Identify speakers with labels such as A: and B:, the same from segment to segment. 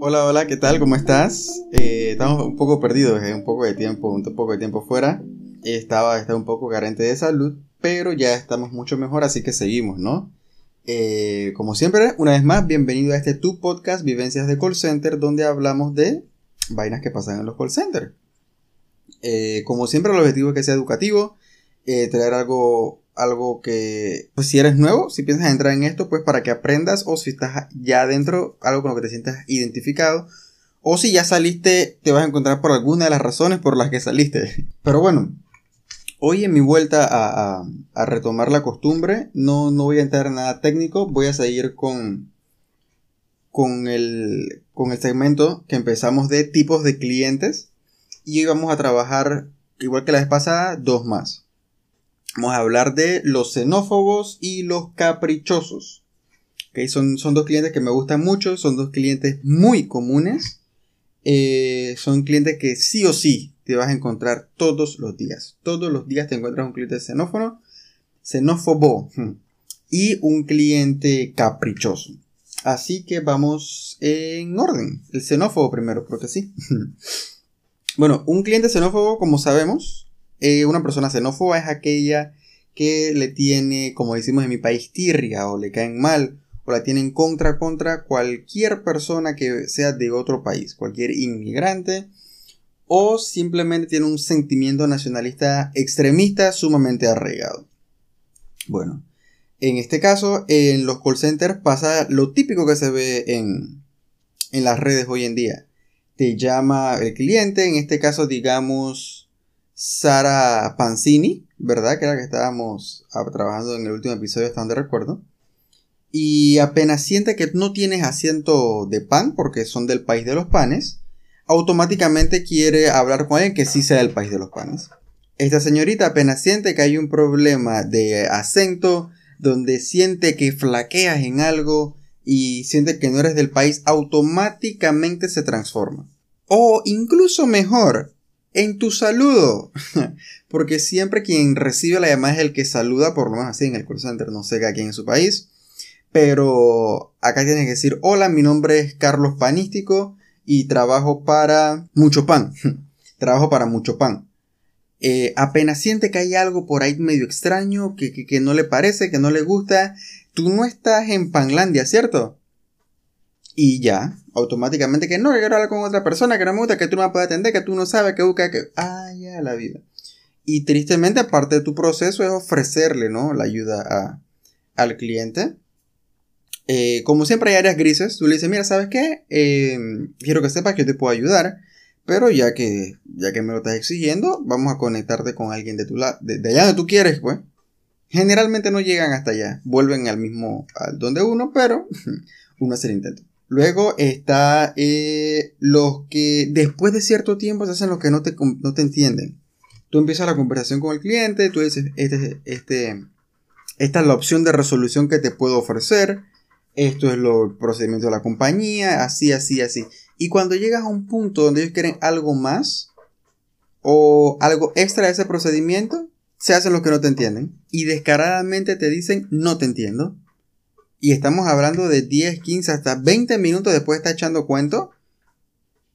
A: Hola, hola, ¿qué tal? ¿Cómo estás? Eh, estamos un poco perdidos, eh, un poco de tiempo, un poco de tiempo fuera. Estaba, estaba un poco carente de salud, pero ya estamos mucho mejor, así que seguimos, ¿no? Eh, como siempre, una vez más, bienvenido a este tu podcast Vivencias de Call Center, donde hablamos de vainas que pasan en los call centers. como siempre, el objetivo es que sea educativo, traer algo algo que, pues si eres nuevo, si piensas entrar en esto, pues para que aprendas o si estás ya adentro, algo con lo que te sientas identificado. O si ya saliste, te vas a encontrar por alguna de las razones por las que saliste. Pero bueno, hoy en mi vuelta a, a, retomar la costumbre, no, no voy a entrar en nada técnico, voy a seguir con, con, el, con el segmento que empezamos de tipos de clientes. Y hoy vamos a trabajar, igual que la vez pasada, dos más. Vamos a hablar de los xenófobos y los caprichosos. Okay, son, son dos clientes que me gustan mucho, son dos clientes muy comunes. Eh, son clientes que sí o sí te vas a encontrar todos los días. Todos los días te encuentras un cliente xenófono, xenófobo hmm, y un cliente caprichoso. Así que vamos en orden. El xenófobo primero, porque sí. bueno, un cliente xenófobo, como sabemos, eh, una persona xenófoba es aquella que le tiene, como decimos en mi país, tirria o le caen mal o la tienen contra contra cualquier persona que sea de otro país, cualquier inmigrante o simplemente tiene un sentimiento nacionalista extremista sumamente arraigado. Bueno, en este caso, en los call centers pasa lo típico que se ve en, en las redes hoy en día. Te llama el cliente, en este caso digamos Sara Pancini, ¿verdad? Que era que estábamos ah, trabajando en el último episodio, hasta donde recuerdo. Y apenas siente que no tienes asiento de pan, porque son del país de los panes, automáticamente quiere hablar con alguien que sí sea del país de los panes. Esta señorita apenas siente que hay un problema de acento, donde siente que flaqueas en algo y siente que no eres del país, automáticamente se transforma. O incluso mejor, en tu saludo. Porque siempre quien recibe la llamada es el que saluda, por lo menos así en el call center, no sé aquí en su país. Pero acá tienes que decir, hola, mi nombre es Carlos Panístico y trabajo para Mucho Pan. trabajo para Mucho Pan. Eh, apenas siente que hay algo por ahí medio extraño, que, que, que no le parece, que no le gusta, tú no estás en Panlandia, ¿cierto? Y ya, automáticamente que no, que quiero hablar con otra persona que no me gusta, que tú no me puedes atender, que tú no sabes, que busca, que... Ah, ya, la vida. Y tristemente, aparte de tu proceso, es ofrecerle, ¿no? La ayuda a, al cliente. Eh, como siempre hay áreas grises, tú le dices, mira, ¿sabes qué? Eh, quiero que sepas que yo te puedo ayudar, pero ya que, ya que me lo estás exigiendo, vamos a conectarte con alguien de tu lado, de, allá donde tú quieres, pues. Generalmente no llegan hasta allá, vuelven al mismo, al donde uno, pero uno hace el intento. Luego está eh, los que después de cierto tiempo se hacen los que no te, no te entienden. Tú empiezas la conversación con el cliente, tú dices, este, este, esta es la opción de resolución que te puedo ofrecer, esto es lo, procedimiento de la compañía, así, así, así. Y cuando llegas a un punto donde ellos quieren algo más o algo extra de ese procedimiento, se hacen los que no te entienden y descaradamente te dicen no te entiendo y estamos hablando de 10, 15, hasta 20 minutos después de estar echando cuento,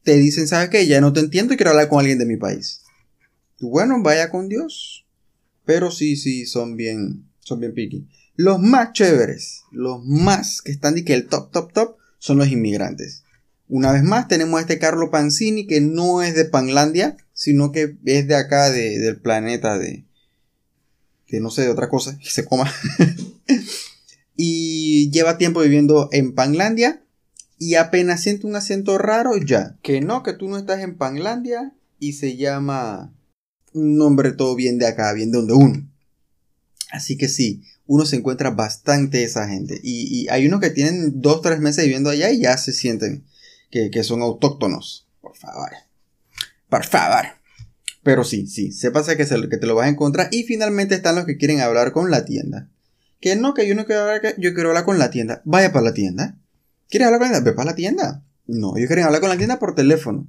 A: te dicen, ¿sabes qué? Ya no te entiendo y quiero hablar con alguien de mi país. Bueno, vaya con Dios. Pero sí, sí, son bien, son bien picky. Los más chéveres, los más que están de que el top, top, top, son los inmigrantes. Una vez más tenemos a este Carlo Panzini que no es de Panlandia, sino que es de acá, del planeta de... que no sé, de otra cosa, que se coma. Y lleva tiempo viviendo en Panlandia y apenas siente un acento raro ya. Que no, que tú no estás en Panlandia y se llama un nombre todo bien de acá, bien de donde uno. Así que sí, uno se encuentra bastante esa gente. Y, hay unos que tienen dos, tres meses viviendo allá y ya se sienten que, son autóctonos. Por favor. Por favor. Pero sí, sí, sepas que, que te lo vas a encontrar. Y finalmente están los que quieren hablar con la tienda. Que no, que yo no quiero hablar, yo quiero hablar con la tienda. Vaya para la tienda. ¿Quieres hablar con la tienda? Ve para la tienda. No, ellos quieren hablar con la tienda por teléfono.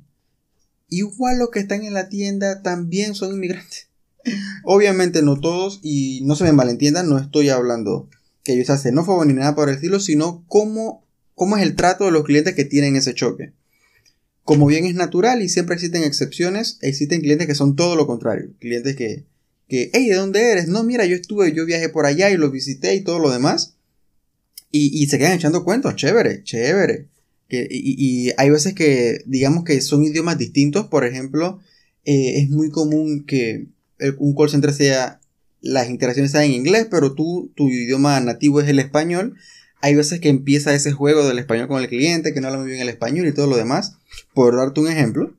A: Igual los que están en la tienda también son inmigrantes. Obviamente no todos, y no se me malentiendan, no estoy hablando que yo sea xenófobo ni nada por el estilo, sino cómo, cómo es el trato de los clientes que tienen ese choque. como bien es natural y siempre existen excepciones, existen clientes que son todo lo contrario. Clientes que, que hey, ¿de dónde eres? No, mira, yo estuve, yo viajé por allá y lo visité y todo lo demás. Y, se quedan echando cuentos, chévere, chévere. Que, y, hay veces que, digamos que son idiomas distintos, por ejemplo, eh, es muy común que un call center sea, las interacciones sean en inglés, pero tú, tu idioma nativo es el español. Hay veces que empieza ese juego del español con el cliente, que no habla muy bien el español y todo lo demás, por darte un ejemplo,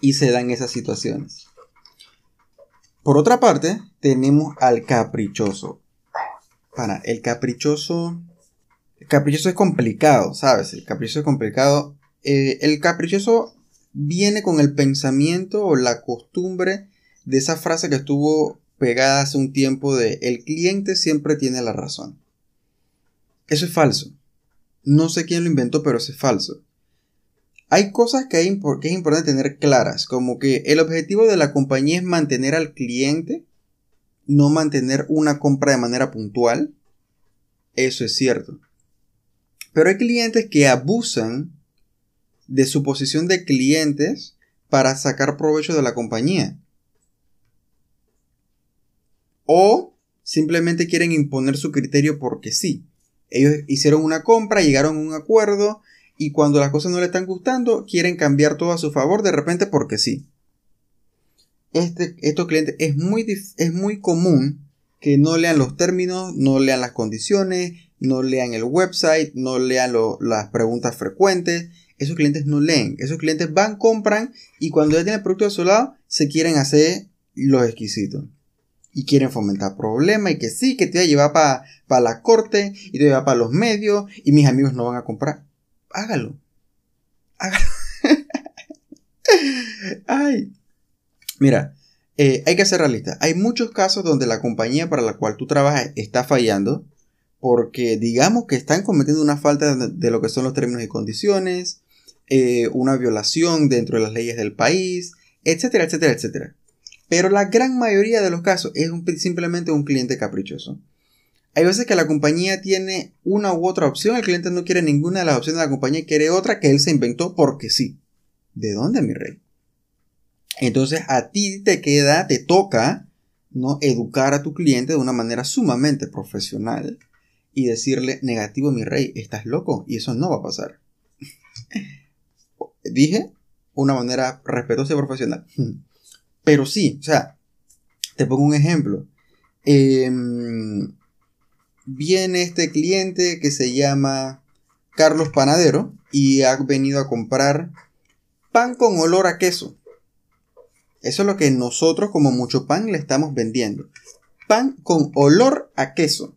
A: y se dan esas situaciones. Por otra parte, tenemos al caprichoso. Para, el caprichoso. El caprichoso es complicado, ¿sabes? El caprichoso es complicado. Eh, el caprichoso viene con el pensamiento o la costumbre de esa frase que estuvo pegada hace un tiempo de el cliente siempre tiene la razón. Eso es falso. No sé quién lo inventó, pero eso es falso. Hay cosas que, es importante tener claras, como que el objetivo de la compañía es mantener al cliente no mantener una compra de manera puntual. Eso es cierto. Pero hay clientes que abusan de su posición de clientes para sacar provecho de la compañía. O simplemente quieren imponer su criterio porque sí. Ellos hicieron una compra, llegaron a un acuerdo y cuando las cosas no le están gustando, quieren cambiar todo a su favor de repente porque sí este, estos clientes es muy, es muy común que no lean los términos, no lean las condiciones, no lean el website, no lean las preguntas frecuentes. Esos clientes no leen. Esos clientes van, compran y cuando ya tienen el producto a su lado, se quieren hacer los exquisitos. Y quieren fomentar problemas y que sí, que te voy a llevar para la corte y te voy a llevar para los medios y mis amigos no van a comprar. Hágalo. Hágalo. Ay, Mira, eh, hay que ser realista. Hay muchos casos donde la compañía para la cual tú trabajas está fallando porque digamos que están cometiendo una falta de, lo que son los términos y condiciones, eh, una violación dentro de las leyes del país, etcétera, etcétera, etcétera. Pero la gran mayoría de los casos es simplemente un cliente caprichoso. Hay veces que la compañía tiene una u otra opción, el cliente no quiere ninguna de las opciones de la compañía, quiere otra que él se inventó porque sí. ¿De dónde, mi rey? Entonces a ti te queda, te toca, ¿no? Educar a tu cliente de una manera sumamente profesional y decirle, negativo mi rey, estás loco y eso no va a pasar. Dije una manera respetuosa y profesional. Pero sí, o sea, te pongo un ejemplo. Em, viene este cliente que se llama Carlos Panadero y ha venido a comprar pan con olor a queso. Eso es lo que nosotros como mucho pan le estamos vendiendo. Pan con olor a queso.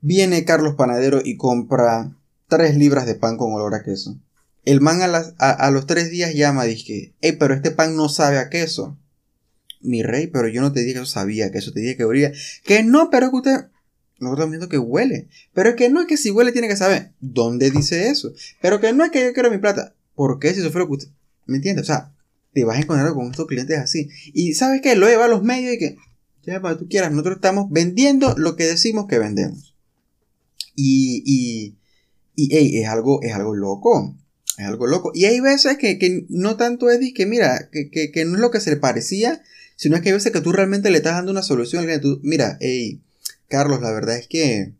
A: Viene Carlos Panadero y compra 3 libras de pan con olor a queso. El man a, los 3 días llama y dice, hey, pero este pan no sabe a queso. Mi rey, pero yo no te dije que sabía queso, te dije que olía. Que no, pero es que usted... Nosotros viendo que huele. Pero es que no es que si huele tiene que saber. ¿Dónde dice eso? Pero que no es que yo quiero mi plata. ¿Por qué si eso fue lo que usted... ¿Me entiende? O sea, te vas a encontrar con estos clientes así. Y sabes que lo lleva a los medios y que, ya para tú quieras, nosotros estamos vendiendo lo que decimos que vendemos. Y, y, y es, algo, es algo loco. Es algo loco. Y hay veces que, no tanto es que, mira, que, no es lo que se le parecía, sino es que hay veces que tú realmente le estás dando una solución al Tú, mira, hey, Carlos, la verdad es que,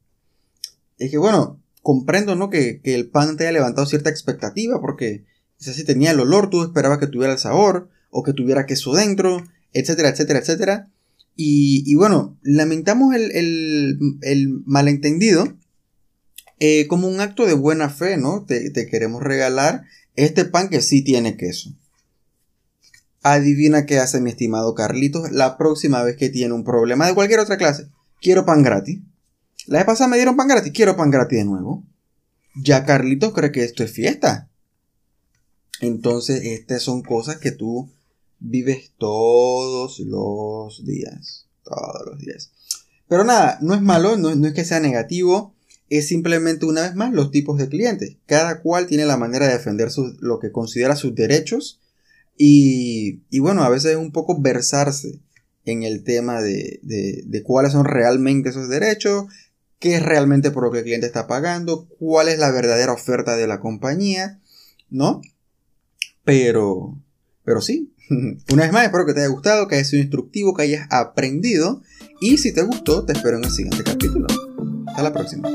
A: es que bueno, comprendo, ¿no? Que, que el pan te haya levantado cierta expectativa porque Quizás si tenía el olor, tú esperabas que tuviera el sabor, o que tuviera queso dentro, etcétera, etcétera, etcétera. Y, bueno, lamentamos el, malentendido eh, como un acto de buena fe, ¿no? Te, te queremos regalar este pan que sí tiene queso. Adivina qué hace mi estimado Carlitos la próxima vez que tiene un problema de cualquier otra clase. Quiero pan gratis. La vez pasada me dieron pan gratis, quiero pan gratis de nuevo. Ya Carlitos cree que esto es fiesta. Entonces, estas son cosas que tú vives todos los días. Todos los días. Pero nada, no es malo, no, es que sea negativo, es simplemente una vez más los tipos de clientes. Cada cual tiene la manera de defender lo que considera sus derechos y, y, bueno, a veces es un poco versarse en el tema de, de, de, cuáles son realmente esos derechos, qué es realmente por lo que el cliente está pagando, cuál es la verdadera oferta de la compañía ¿no? Pero, pero sí. Una vez más, espero que te haya gustado, que haya sido instructivo, que hayas aprendido. Y si te gustó, te espero en el siguiente capítulo. Hasta la próxima.